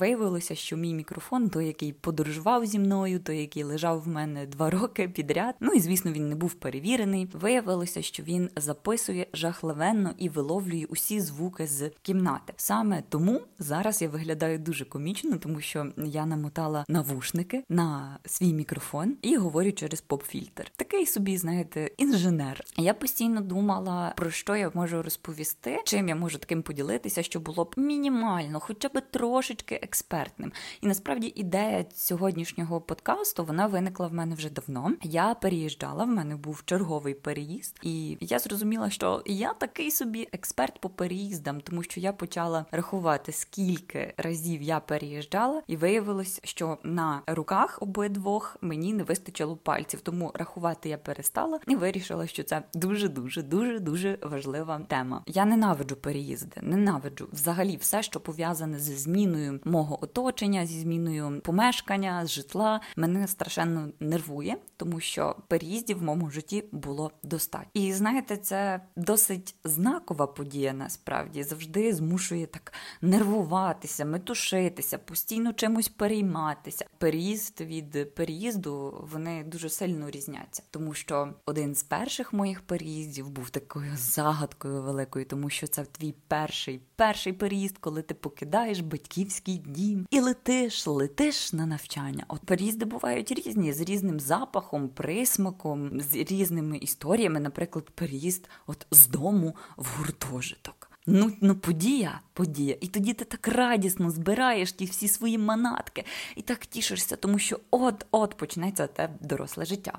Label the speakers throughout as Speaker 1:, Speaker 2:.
Speaker 1: Виявилося, що мій мікрофон, той, який подорожував зі мною, той, який лежав в мене два роки підряд. Ну і звісно, він не був перевірений. Виявилося, що він записує жахливенно і виловлює усі звуки з кімнати. Саме тому зараз я виглядаю дуже комічно, тому що я намотала навушники на свій мікрофон і говорю через поп-фільтр. Такий собі, знаєте, інженер. Я постійно думала, про що я можу розповісти, чим я можу таким поділитися, що було б мінімально, хоча б трошечки експертним. І насправді ідея сьогоднішнього подкасту вона виникла в мене вже давно. Я переїжджала, в мене був черговий переїзд, і я зрозуміла, що я такий собі експерт по переїздам, тому що я почала рахувати, скільки разів я переїжджала, і виявилось, що на руках обидвох мені не вистачило пальців, тому рахувати я перестала і вирішила, що це дуже дуже дуже дуже важлива тема. Я ненавиджу переїзди, ненавиджу взагалі все, що пов'язане з зміною мого оточення, зі зміною помешкання, з житла, мене страшенно нервує, тому що переїздів в моєму житті було достатньо. І знаєте, це досить знакова подія. Насправді завжди змушує так нервуватися, метушитися, постійно чимось перейматися. Переїзд від переїзду вони дуже сильно різняться, тому що один з перших моїх переїздів був такою загадкою великою, тому що це твій перший перший переїзд, коли ти покидаєш батьківський дім і летиш, летиш на навчання. От переїзди бувають різні з різним запахом, присмаком, з різними історіями. Наприклад, переїзд от з дому в гуртожиток. Ну, ну подія, подія. І тоді ти так радісно збираєш ті всі свої манатки і так тішишся, тому що от-от почнеться те доросле життя.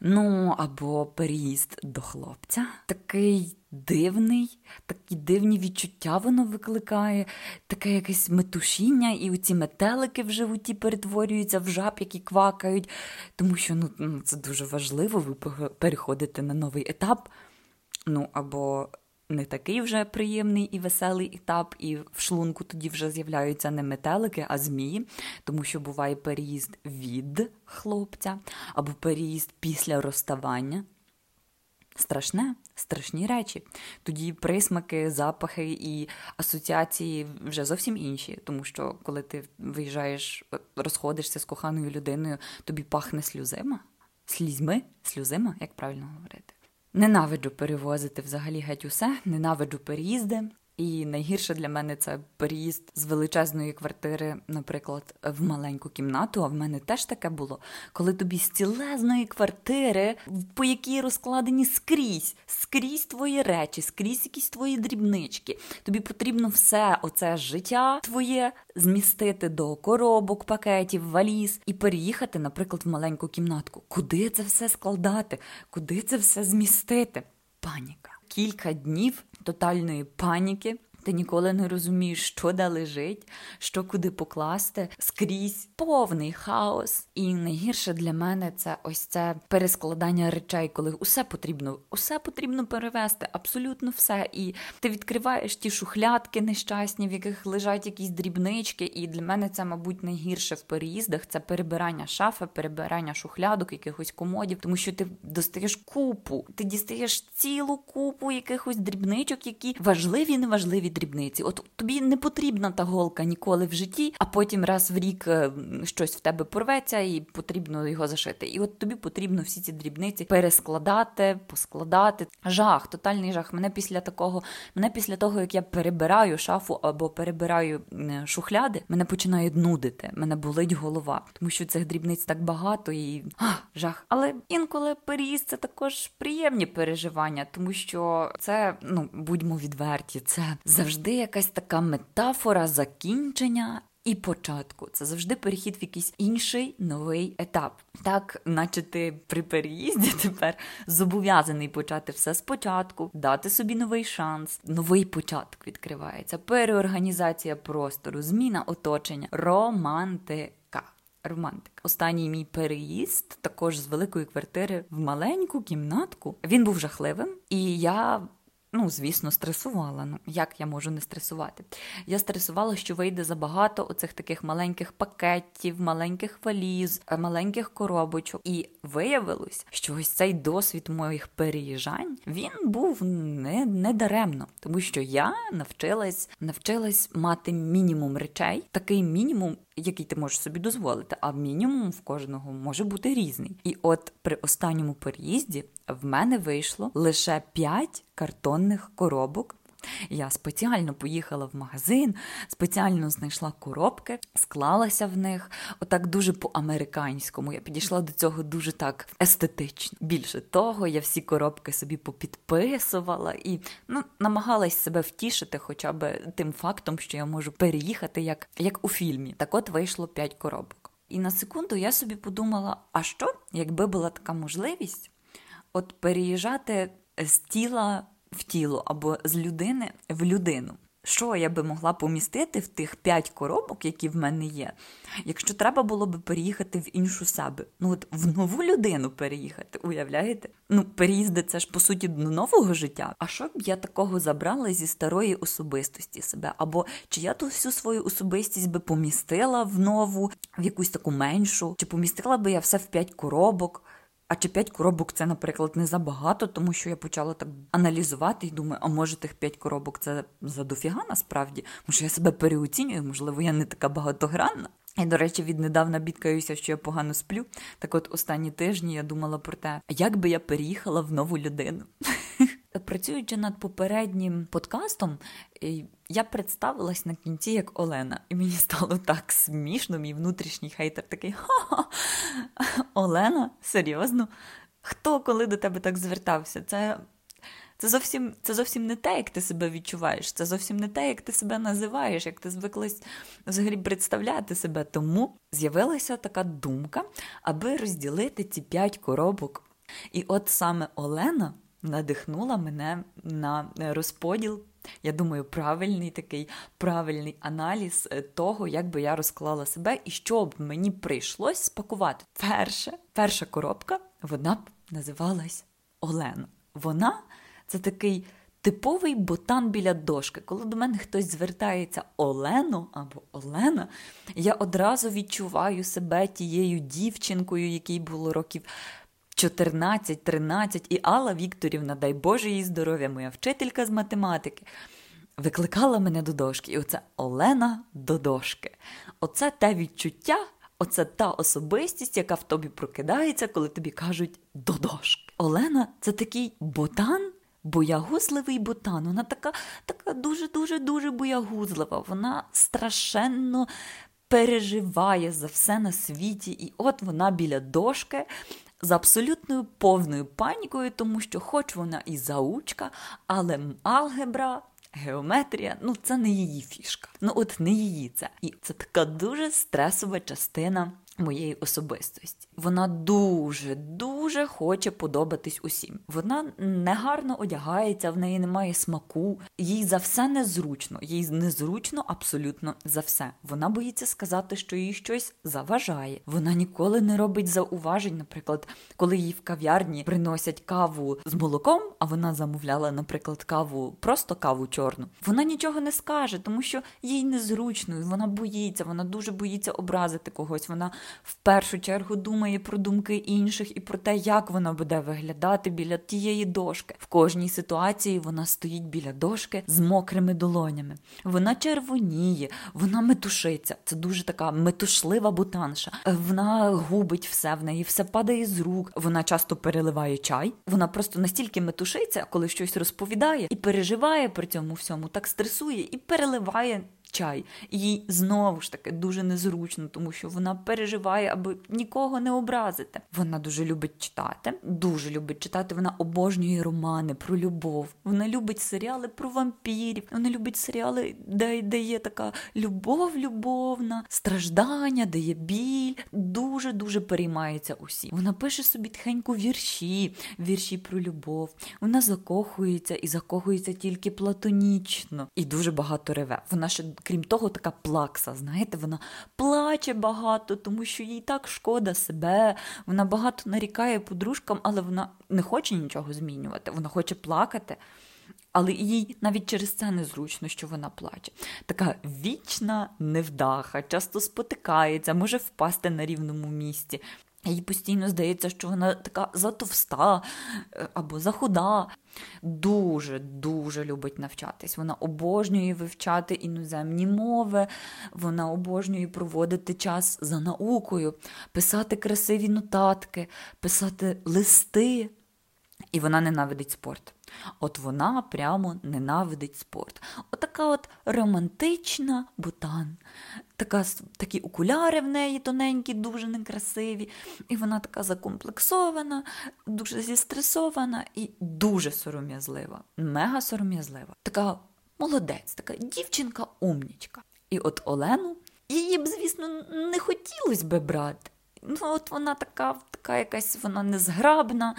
Speaker 1: Ну, або переїзд до хлопця. Такий дивний, такі дивні відчуття воно викликає, таке якесь метушіння, і оці метелики в животі перетворюються в жаб, які квакають. Тому що ну, це дуже важливо, ви переходите на новий етап. Ну, або не такий вже приємний і веселий етап, і в шлунку тоді вже з'являються не метелики, а змії, тому що буває переїзд від хлопця або переїзд після розставання. Страшне, страшні речі. Тоді присмаки, запахи і асоціації вже зовсім інші, тому що коли ти виїжджаєш, розходишся з коханою людиною, тобі пахне сльозима, слізьми, сльозима, як правильно говорити. Ненавиджу перевозити взагалі геть усе, ненавиджу переїзди. І найгірше для мене це переїзд з величезної квартири, наприклад, в маленьку кімнату. А в мене теж таке було, коли тобі з цілезної квартири, по якій розкладені скрізь, скрізь твої речі, скрізь якісь твої дрібнички. Тобі потрібно все оце життя твоє змістити до коробок, пакетів, валіз і переїхати, наприклад, в маленьку кімнатку. Куди це все складати? Куди це все змістити? Паніка. Кілька днів тотальної паніки. Ти ніколи не розумієш, що де лежить, що куди покласти. Скрізь повний хаос. І найгірше для мене це ось це перескладання речей, коли усе потрібно, усе потрібно перевести, абсолютно все. І ти відкриваєш ті шухлядки нещасні, в яких лежать якісь дрібнички. І для мене це, мабуть, найгірше в переїздах це перебирання шафи, перебирання шухлядок, якихось комодів, тому що ти достаєш купу, ти дістаєш цілу купу якихось дрібничок, які важливі, неважливі дрібниці. От тобі не потрібна та голка ніколи в житті, а потім раз в рік е, щось в тебе порветься і потрібно його зашити. І от тобі потрібно всі ці дрібниці перескладати, поскладати. Жах, тотальний жах. Мене після такого, мене після того, як я перебираю шафу або перебираю шухляди, мене починає нудити. Мене болить голова, тому що цих дрібниць так багато і а, жах. Але інколи переїзд це також приємні переживання, тому що це, ну будьмо відверті, це завжди якась така метафора закінчення. І початку це завжди перехід в якийсь інший новий етап. Так, наче ти при переїзді тепер зобов'язаний почати все спочатку, дати собі новий шанс, новий початок відкривається, переорганізація простору, зміна оточення, романтика. Романтика. Останній мій переїзд, також з великої квартири в маленьку кімнатку. Він був жахливим, і я ну, звісно, стресувала. Ну, як я можу не стресувати? Я стресувала, що вийде забагато оцих таких маленьких пакетів, маленьких валіз, е, маленьких коробочок. І виявилось, що ось цей досвід моїх переїжджань він був не, не даремно, тому що я навчилась навчилась мати мінімум речей, такий мінімум, який ти можеш собі дозволити, а мінімум в кожного може бути різний. І от при останньому переїзді в мене вийшло лише 5 картонних коробок. Я спеціально поїхала в магазин, спеціально знайшла коробки, склалася в них, отак дуже по-американському. Я підійшла до цього дуже так естетично. Більше того, я всі коробки собі попідписувала і ну, намагалась себе втішити, хоча б тим фактом, що я можу переїхати як, як у фільмі. Так от вийшло 5 коробок. І на секунду я собі подумала: а що, якби була така можливість? От переїжджати з тіла в тіло або з людини в людину. Що я би могла помістити в тих п'ять коробок, які в мене є, якщо треба було би переїхати в іншу себе? Ну от в нову людину переїхати, уявляєте? Ну, переїзди це ж по суті до нового життя. А що б я такого забрала зі старої особистості себе? Або чи я ту всю свою особистість би помістила в нову, в якусь таку меншу, чи помістила би я все в п'ять коробок? А чи п'ять коробок це, наприклад, не забагато, тому що я почала так аналізувати і думаю, а може тих п'ять коробок це за дофіга насправді? Може, я себе переоцінюю, можливо, я не така багатогранна. І, до речі, віднедавна бідкаюся, що я погано сплю. Так от останні тижні я думала про те, як би я переїхала в нову людину. Працюючи над попереднім подкастом, я представилась на кінці як Олена, і мені стало так смішно, мій внутрішній хейтер такий ха-ха, Олена, серйозно? Хто коли до тебе так звертався? Це це зовсім це зовсім не те, як ти себе відчуваєш, це зовсім не те, як ти себе називаєш, як ти звиклась взагалі представляти себе. Тому з'явилася така думка, аби розділити ці п'ять коробок. І от саме Олена надихнула мене на розподіл. Я думаю, правильний такий правильний аналіз е, того, як би я розклала себе і що б мені прийшлось спакувати. Перше, перша коробка, вона б називалась Олена. Вона це такий типовий ботан біля дошки. Коли до мене хтось звертається Олено або Олена, я одразу відчуваю себе тією дівчинкою, якій було років 14-13, і Алла Вікторівна, дай Боже їй здоров'я, моя вчителька з математики. Викликала мене до дошки, і оце Олена до дошки. Оце те відчуття, оце та особистість, яка в тобі прокидається, коли тобі кажуть до дошки. Олена це такий ботан, боягузливий ботан. Вона така така дуже-дуже дуже боягузлива. Вона страшенно переживає за все на світі. І от вона біля дошки з абсолютною повною панікою, тому що, хоч вона і заучка, але алгебра. Геометрія, ну це не її фішка. Ну от не її це. І це така дуже стресова частина моєї особистості. Вона дуже, дуже хоче подобатись усім. Вона негарно одягається, в неї немає смаку, їй за все незручно, їй незручно абсолютно за все. Вона боїться сказати, що їй щось заважає. Вона ніколи не робить зауважень, наприклад, коли їй в кав'ярні приносять каву з молоком, а вона замовляла, наприклад, каву, просто каву чорну. Вона нічого не скаже, тому що їй незручно, і вона боїться, вона дуже боїться образити когось. Вона в першу чергу думає про думки інших і про те, як вона буде виглядати біля тієї дошки. В кожній ситуації вона стоїть біля дошки з мокрими долонями. Вона червоніє, вона метушиться. Це дуже така метушлива бутанша. Вона губить все в неї, все падає з рук. Вона часто переливає чай. Вона просто настільки метушиться, коли щось розповідає і переживає при цьому всьому, так стресує і переливає чай. Їй знову ж таки дуже незручно, тому що вона переживає, аби нікого не образити. Вона дуже любить читати, дуже любить читати. Вона обожнює романи про любов. Вона любить серіали про вампірів. Вона любить серіали, де, де є така любов, любовна, страждання, де є біль. Дуже дуже переймається усі. Вона пише собі тихенько вірші, вірші про любов. Вона закохується і закохується тільки платонічно. І дуже багато реве. Вона ще крім того, така плакса. Знаєте, вона плаче багато, тому що їй так шкода себе. Вона багато нарікає подружкам, але вона не хоче нічого змінювати. Вона хоче плакати. Але їй навіть через це незручно, що вона плаче. Така вічна невдаха, часто спотикається, може впасти на рівному місці. Їй постійно здається, що вона така затовста е, або захуда. Дуже, дуже любить навчатись. Вона обожнює вивчати іноземні мови, вона обожнює проводити час за наукою, писати красиві нотатки, писати листи. І вона ненавидить спорт. От вона прямо ненавидить спорт. Отака от романтична бутан. Така, Такі окуляри в неї тоненькі, дуже некрасиві. І вона така закомплексована, дуже зістресована і дуже сором'язлива. Мега сором'язлива. Така молодець, така дівчинка-умнічка. І от Олену її б, звісно, не хотілося би брати. Ну, от вона така, така якась вона незграбна,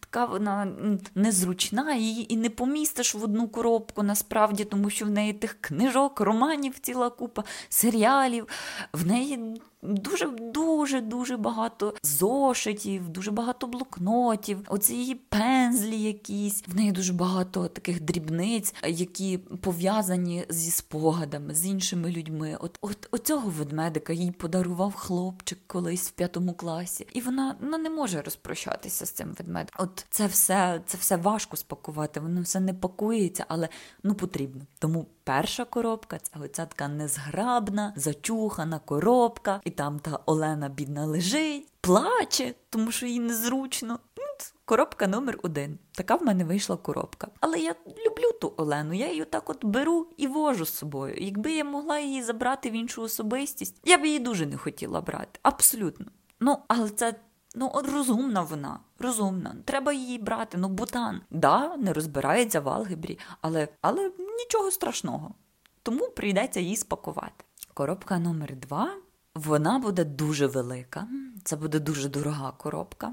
Speaker 1: така вона незручна, її і не помістиш в одну коробку насправді, тому що в неї тих книжок, романів ціла купа, серіалів, в неї дуже-дуже дуже багато зошитів, дуже багато блокнотів, оці її пензлі якісь. В неї дуже багато таких дрібниць, які пов'язані зі спогадами, з іншими людьми. От от оцього ведмедика їй подарував хлопчик колись в п'ятому класі, і вона вона не може розпрощатися з цим ведмедиком. От це все, це все важко спакувати, воно все не пакується, але ну потрібно. Тому перша коробка це оця така незграбна, зачухана коробка, і там та Олена бідна лежить, плаче, тому що їй незручно. Ну, коробка номер один. Така в мене вийшла коробка. Але я люблю ту Олену, я її так от беру і вожу з собою. Якби я могла її забрати в іншу особистість, я б її дуже не хотіла брати. Абсолютно. Ну, але це Ну, от розумна вона, розумна. Треба її брати. Ну, бутан. Да, не розбирається в алгебрі, але, але нічого страшного. Тому прийдеться її спакувати. Коробка номер два. Вона буде дуже велика. Це буде дуже дорога коробка.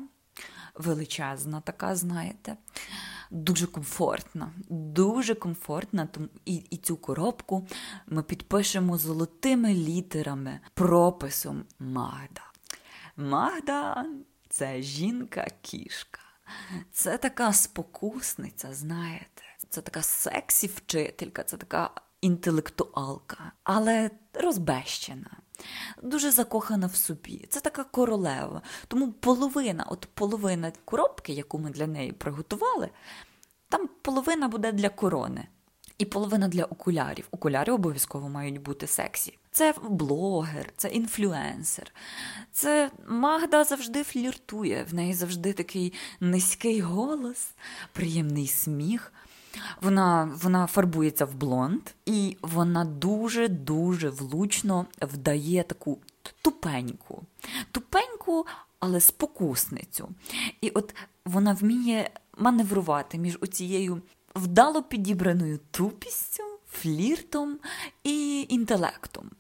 Speaker 1: Величезна, така, знаєте, дуже комфортна, дуже комфортна. І, і цю коробку ми підпишемо золотими літерами, прописом Магда. Магда це жінка-кішка. Це така спокусниця, знаєте, це така сексі вчителька, це така інтелектуалка, але розбещена. Дуже закохана в собі. Це така королева. Тому половина, от половина коробки, яку ми для неї приготували, там половина буде для корони. І половина для окулярів. Окуляри обов'язково мають бути сексі. Це блогер, це інфлюенсер. Це Магда завжди фліртує. В неї завжди такий низький голос, приємний сміх. Вона вона фарбується в блонд, і вона дуже-дуже влучно вдає таку тупеньку, тупеньку, але спокусницю. І от вона вміє маневрувати між оцією вдало підібраною тупістю, фліртом і інтелектом.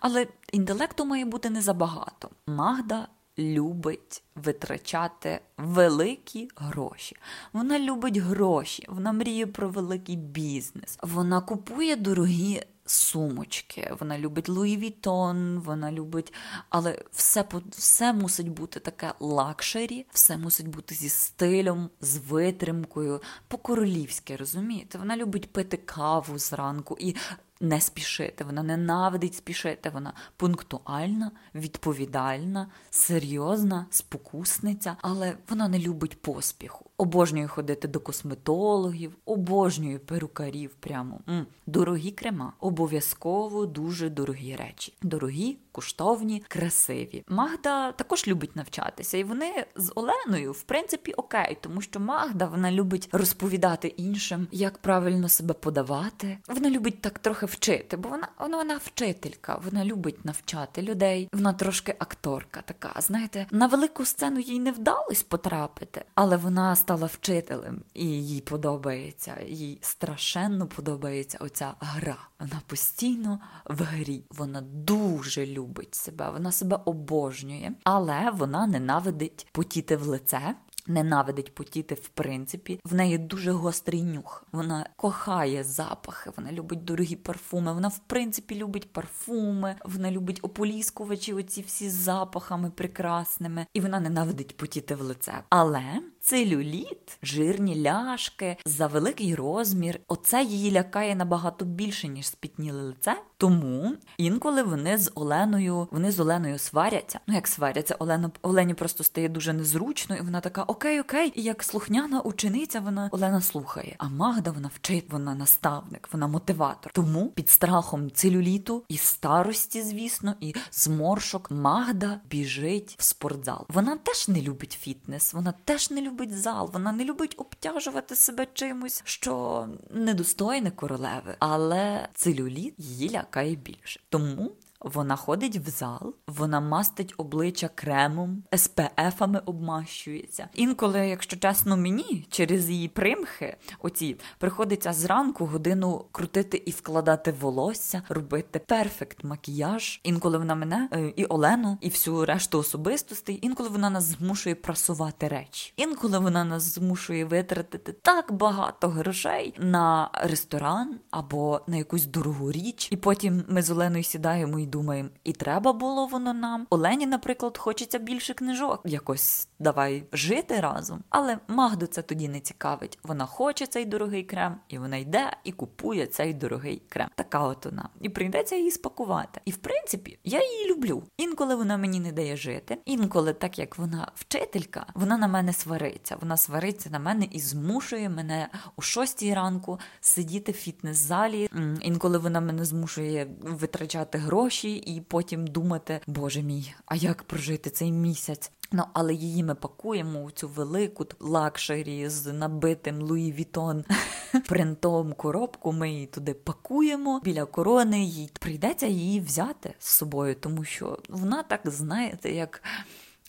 Speaker 1: Але інтелекту має бути не забагато. Магда любить витрачати великі гроші. Вона любить гроші, вона мріє про великий бізнес. Вона купує дорогі сумочки, вона любить Луї Вітон, вона любить, але все все мусить бути таке luxury, все мусить бути зі стилем, з витримкою, по-королівськи, розумієте? Вона любить пити каву зранку і не спішити. Вона ненавидить спішити. Вона пунктуальна, відповідальна, серйозна, спокусниця, але вона не любить поспіху. Обожнює ходити до косметологів, обожнює перукарів. Прямо М. дорогі крема, обов'язково дуже дорогі речі. Дорогі, коштовні, красиві. Магда також любить навчатися, і вони з Оленою, в принципі, окей, тому що Магда вона любить розповідати іншим, як правильно себе подавати. Вона любить так трохи вчити, бо вона вона, вона вчителька, вона любить навчати людей. Вона трошки акторка така. Знаєте, на велику сцену їй не вдалось потрапити, але вона стала вчителем, і їй подобається. Їй страшенно подобається оця гра. Вона постійно в грі. Вона дуже любить себе, вона себе обожнює, але вона ненавидить потіти в лице. Ненавидить потіти в принципі. В неї дуже гострий нюх. Вона кохає запахи, вона любить дорогі парфуми. Вона, в принципі, любить парфуми, вона любить ополіскувачі, оці всі запахами прекрасними, і вона ненавидить потіти в лице. Але целюліт, жирні ляшки, за великий розмір. Оце її лякає набагато більше, ніж спітніле лице. Тому інколи вони з Оленою, вони з Оленою сваряться. Ну як сваряться, Олена Олені просто стає дуже незручно, і вона така окей, окей. І як слухняна учениця, вона Олена слухає. А Магда вона вчить, вона наставник, вона мотиватор. Тому під страхом целюліту і старості, звісно, і зморшок Магда біжить в спортзал. Вона теж не любить фітнес, вона теж не любить зал, вона не любить обтяжувати себе чимось, що недостойне королеви, але целюліт її лякає більше. Тому вона ходить в зал, вона мастить обличчя кремом, СПФами обмащується. Інколи, якщо чесно, мені через її примхи, оці приходиться зранку годину крутити і вкладати волосся, робити перфект макіяж. Інколи вона мене е, і Олену, і всю решту особистостей. Інколи вона нас змушує прасувати речі. Інколи вона нас змушує витратити так багато грошей на ресторан або на якусь дорогу річ. І потім ми з Оленою сідаємо і думаємо, і треба було воно нам. Олені, наприклад, хочеться більше книжок. Якось давай жити разом. Але Магду це тоді не цікавить. Вона хоче цей дорогий крем, і вона йде і купує цей дорогий крем. Така от вона. І прийдеться її спакувати. І в принципі, я її люблю. Інколи вона мені не дає жити. Інколи, так як вона вчителька, вона на мене свариться. Вона свариться на мене і змушує мене о шостій ранку сидіти в фітнес-залі. Інколи вона мене змушує витрачати гроші гроші і потім думати, боже мій, а як прожити цей місяць? Ну, але її ми пакуємо у цю велику luxury з набитим Луї Вітон принтом коробку. Ми її туди пакуємо біля корони. Їй прийдеться її взяти з собою, тому що вона так знаєте, як.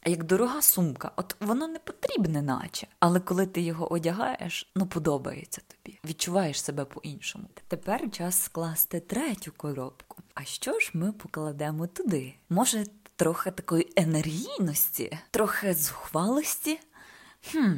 Speaker 1: Як дорога сумка, от воно не потрібне, наче. Але коли ти його одягаєш, ну подобається тобі. Відчуваєш себе по-іншому. Тепер час скласти третю коробку. А що ж ми покладемо туди? Може, трохи такої енергійності, трохи зухвалості? Хм,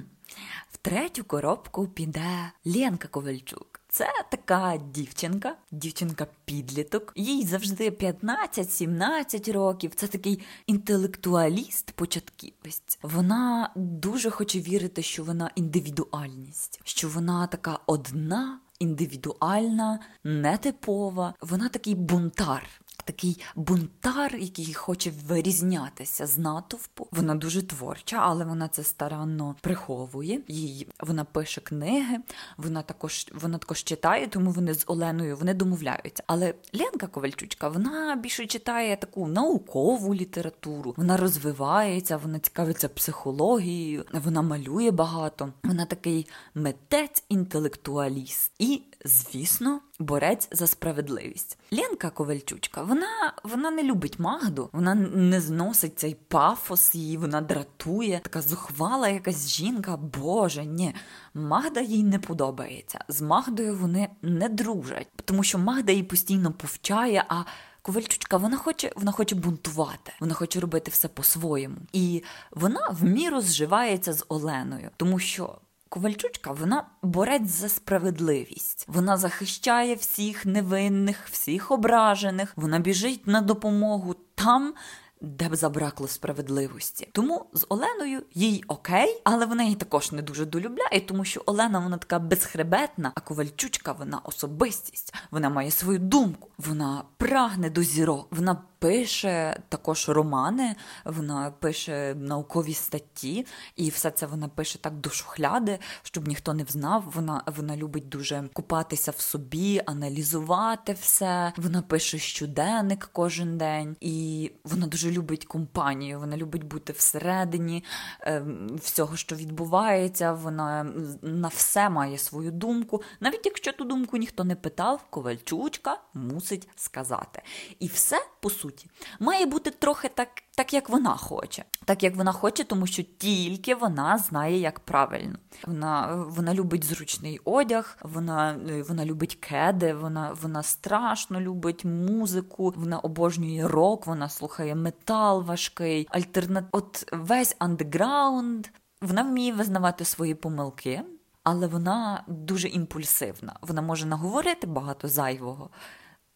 Speaker 1: В третю коробку піде Ленка Ковальчук. Це така дівчинка, дівчинка-підліток. Їй завжди 15-17 років. Це такий інтелектуаліст, початківець. Вона дуже хоче вірити, що вона індивідуальність, що вона така одна, індивідуальна, нетипова. Вона такий бунтар такий бунтар, який хоче вирізнятися з натовпу. Вона дуже творча, але вона це старанно приховує. Їй вона пише книги, вона також вона також читає, тому вони з Оленою вони домовляються. Але Ленка Ковальчучка вона більше читає таку наукову літературу. Вона розвивається, вона цікавиться психологією, вона малює багато. Вона такий митець-інтелектуаліст. І, звісно, борець за справедливість. Ленка Ковальчучка, вона вона не любить Магду, вона не зносить цей пафос її, вона дратує, така зухвала якась жінка. Боже, ні. Магда їй не подобається. З Магдою вони не дружать, тому що Магда її постійно повчає. а Ковальчучка, вона хоче вона хоче бунтувати, вона хоче робити все по-своєму. І вона в міру зживається з Оленою, тому що Ковальчучка, вона борець за справедливість. Вона захищає всіх невинних, всіх ображених. Вона біжить на допомогу там, де б забракло справедливості. Тому з Оленою їй окей, але вона її також не дуже долюбляє, тому що Олена вона така безхребетна, а Ковальчучка вона особистість. Вона має свою думку, вона прагне до зірок. Вона пише також романи, вона пише наукові статті, і все це вона пише так до шухляди, щоб ніхто не взнав. Вона вона любить дуже купатися в собі, аналізувати все. Вона пише щоденник кожен день, і вона дуже любить компанію. Вона любить бути всередині е, всього, що відбувається. Вона на все має свою думку. Навіть якщо ту думку ніхто не питав, ковальчучка мусить сказати. І все по суті суті. Має бути трохи так, так як вона хоче. Так як вона хоче, тому що тільки вона знає, як правильно. Вона вона любить зручний одяг, вона вона любить кеди, вона вона страшно любить музику, вона обожнює рок, вона слухає метал важкий, альтернат... От весь андеграунд. Вона вміє визнавати свої помилки, але вона дуже імпульсивна. Вона може наговорити багато зайвого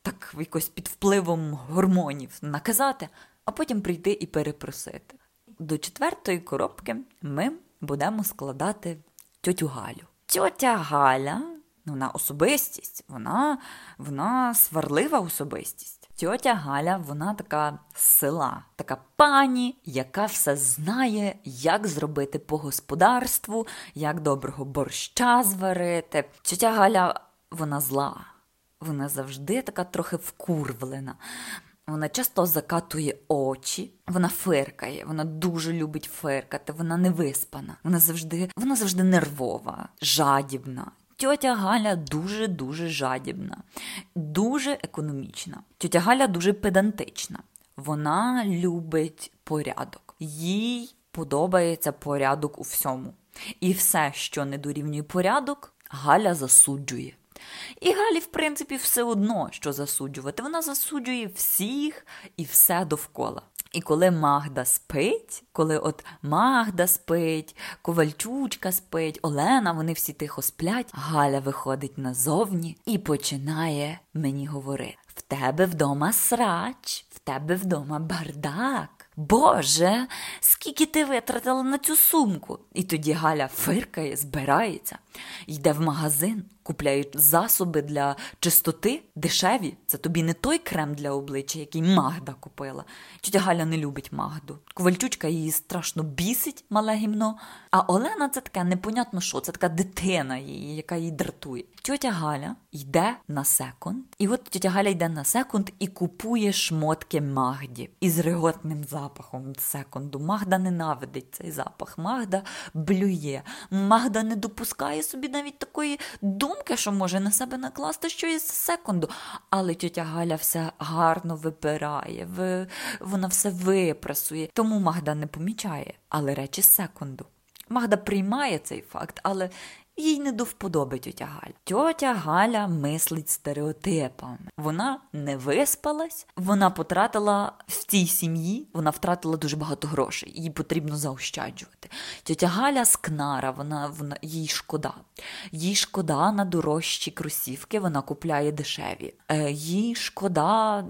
Speaker 1: так якось під впливом гормонів наказати, а потім прийти і перепросити. До четвертої коробки ми будемо складати тьотю Галю. Тьотя Галя, вона особистість, вона, вона сварлива особистість. Тьотя Галя, вона така села, така пані, яка все знає, як зробити по господарству, як доброго борща зварити. Тьотя Галя, вона зла. Вона завжди така трохи вкурвлена. Вона часто закатує очі, вона фиркає, вона дуже любить фиркати, вона не виспана. Вона завжди вона завжди нервова, жадібна. Тьотя Галя дуже-дуже жадібна, дуже економічна. Тьотя Галя дуже педантична. Вона любить порядок. Їй подобається порядок у всьому. І все, що не дорівнює порядок, Галя засуджує. І Галі, в принципі, все одно, що засуджувати. Вона засуджує всіх і все довкола. І коли Магда спить, коли от Магда спить, Ковальчучка спить, Олена, вони всі тихо сплять, Галя виходить назовні і починає мені говорити: в тебе вдома срач, в тебе вдома бардак. Боже, скільки ти витратила на цю сумку? І тоді Галя фиркає, збирається, йде в магазин, купляють засоби для чистоти дешеві. Це тобі не той крем для обличчя, який Магда купила. Тетя Галя не любить Магду. Ковальчучка її страшно бісить, мале гімно. А Олена це таке непонятно що, це така дитина її, яка її дратує. Тетя Галя йде на секунд, і от тетя Галя йде на секунд і купує шмотки Магді із реготним запахом секунду. Магда ненавидить цей запах. Магда блює. Магда не допускає собі навіть такої думки, що може на себе накласти щось секунду. Але тітя Галя все гарно випирає, вона все випрасує. Тому Магда не помічає, але речі секунду. Магда приймає цей факт, але їй не до вподоби тьотя Галя. Тьотя Галя мислить стереотипами. Вона не виспалась, вона потратила в цій сім'ї, вона втратила дуже багато грошей, їй потрібно заощаджувати. Тьотя Галя скнара, вона, вона їй шкода. Їй шкода на дорожчі кросівки, вона купляє дешеві. Е, Їй шкода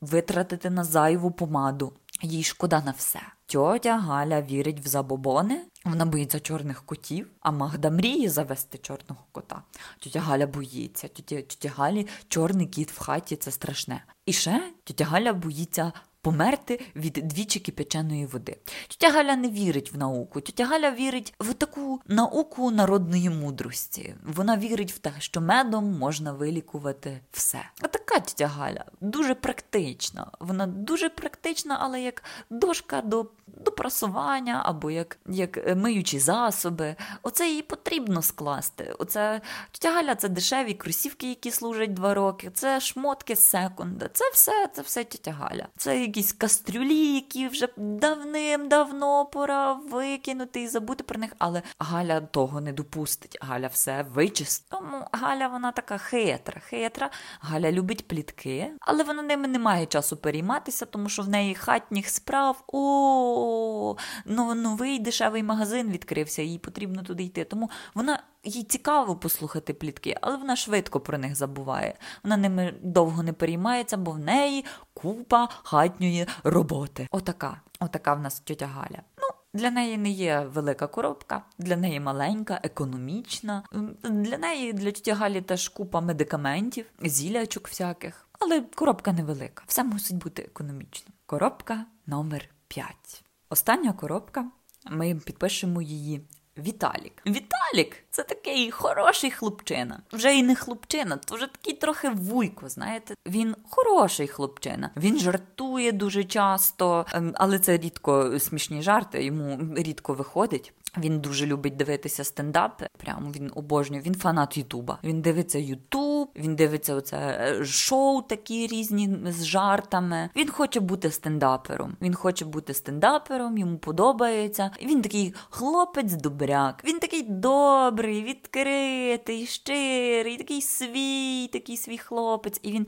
Speaker 1: витратити на зайву помаду. Їй шкода на все. Тьотя Галя вірить в забобони, вона боїться чорних котів, а Магда мріє завести чорного кота. Тьотя Галя боїться. Тьотя, тьотя Галі чорний кіт в хаті це страшне. І ще тітя Галя боїться померти від двічі кипяченої води. Тетя Галя не вірить в науку. Тетя Галя вірить в таку науку народної мудрості. Вона вірить в те, що медом можна вилікувати все. А така тетя Галя дуже практична. Вона дуже практична, але як дошка до до прасування або як як миючі засоби. Оце їй потрібно скласти. Оце тетя Галя це дешеві кросівки, які служать два роки. Це шмотки секунда. Це все, це все тетя Галя. Це якісь кастрюлі, які вже давним-давно пора викинути і забути про них. Але Галя того не допустить. Галя все вичистить. Тому Галя вона така хитра, хитра. Галя любить плітки, але вона ними не має часу перейматися, тому що в неї хатніх справ. О, ну, новий дешевий магазин відкрився, їй потрібно туди йти. Тому вона їй цікаво послухати плітки, але вона швидко про них забуває. Вона ними довго не переймається, бо в неї купа хатньої роботи. Отака, отака в нас тьотя Галя. Ну, для неї не є велика коробка, для неї маленька, економічна. Для неї, для тьоті Галі теж купа медикаментів, зілячок всяких. Але коробка невелика. Все мусить бути економічно. Коробка номер 5. Остання коробка. Ми підпишемо її Віталік. Віталік це такий хороший хлопчина. Вже і не хлопчина, то вже такий трохи вуйко. Знаєте, він хороший хлопчина. Він жартує дуже часто, ем, але це рідко смішні жарти. Йому рідко виходить. Він дуже любить дивитися стендапи. Прямо він обожнює. Він фанат Ютуба. Він дивиться Ютуб, він дивиться оце е, шоу, такі різні з жартами. Він хоче бути стендапером. Він хоче бути стендапером, йому подобається. Він такий хлопець-добряк. Він такий добрий, відкритий, щирий, такий свій, такий свій хлопець. І він.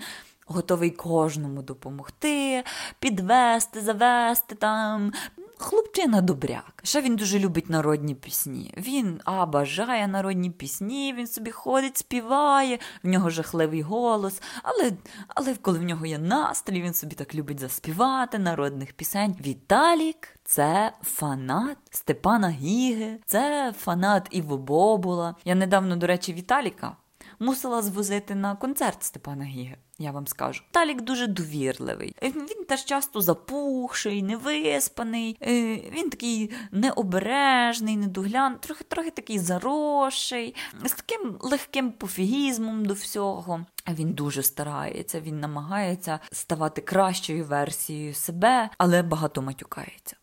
Speaker 1: Готовий кожному допомогти, підвести, завести там, хлопчина добряк. Ще він дуже любить народні пісні. Він а бажає народні пісні, він собі ходить, співає, в нього жахливий голос. Але але коли в нього є настрій, він собі так любить заспівати народних пісень. Віталік це фанат Степана Гіги, це фанат Іво Бобула. Я недавно, до речі, Віталіка мусила звозити на концерт Степана Гіги. Я вам скажу. Талік дуже довірливий. Він теж часто запухший, невиспаний. Е, він такий необережний, недоглян, трохи трохи такий заросший, з таким легким пофігізмом до всього. Він дуже старається, він намагається ставати кращою версією себе, але багато матюкається.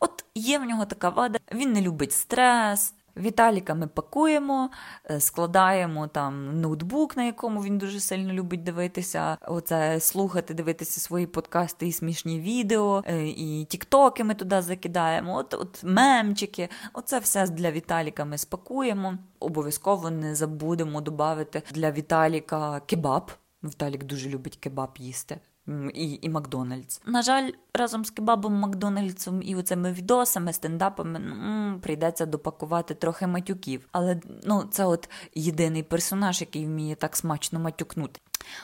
Speaker 1: От є в нього така вада, він не любить стрес. Віталіка ми пакуємо, е, складаємо там ноутбук, на якому він дуже сильно любить дивитися. Оце слухати, дивитися свої подкасти і смішні відео, е, і тіктоки ми туди закидаємо. От от мемчики. Оце все для Віталіка ми спакуємо. Обов'язково не забудемо додати для Віталіка кебаб. Віталік дуже любить кебаб їсти і і Макдональдс. На жаль, разом з кебабом Макдональдсом і оцими відосами, стендапами ну, прийдеться допакувати трохи матюків. Але ну, це от єдиний персонаж, який вміє так смачно матюкнути.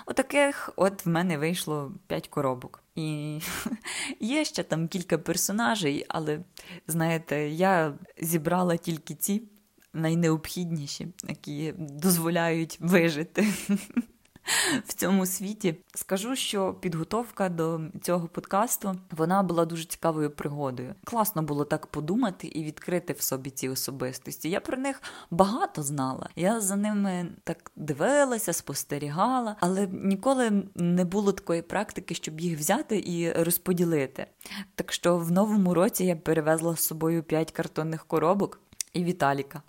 Speaker 1: Отаких от, от в мене вийшло 5 коробок. І є ще там кілька персонажей, але знаєте, я зібрала тільки ці найнеобхідніші, які дозволяють вижити в цьому світі. Скажу, що підготовка до цього подкасту вона була дуже цікавою пригодою. Класно було так подумати і відкрити в собі ці особистості. Я про них багато знала. Я за ними так дивилася, спостерігала, але ніколи не було такої практики, щоб їх взяти і розподілити. Так що в новому році я перевезла з собою 5 картонних коробок і Віталіка.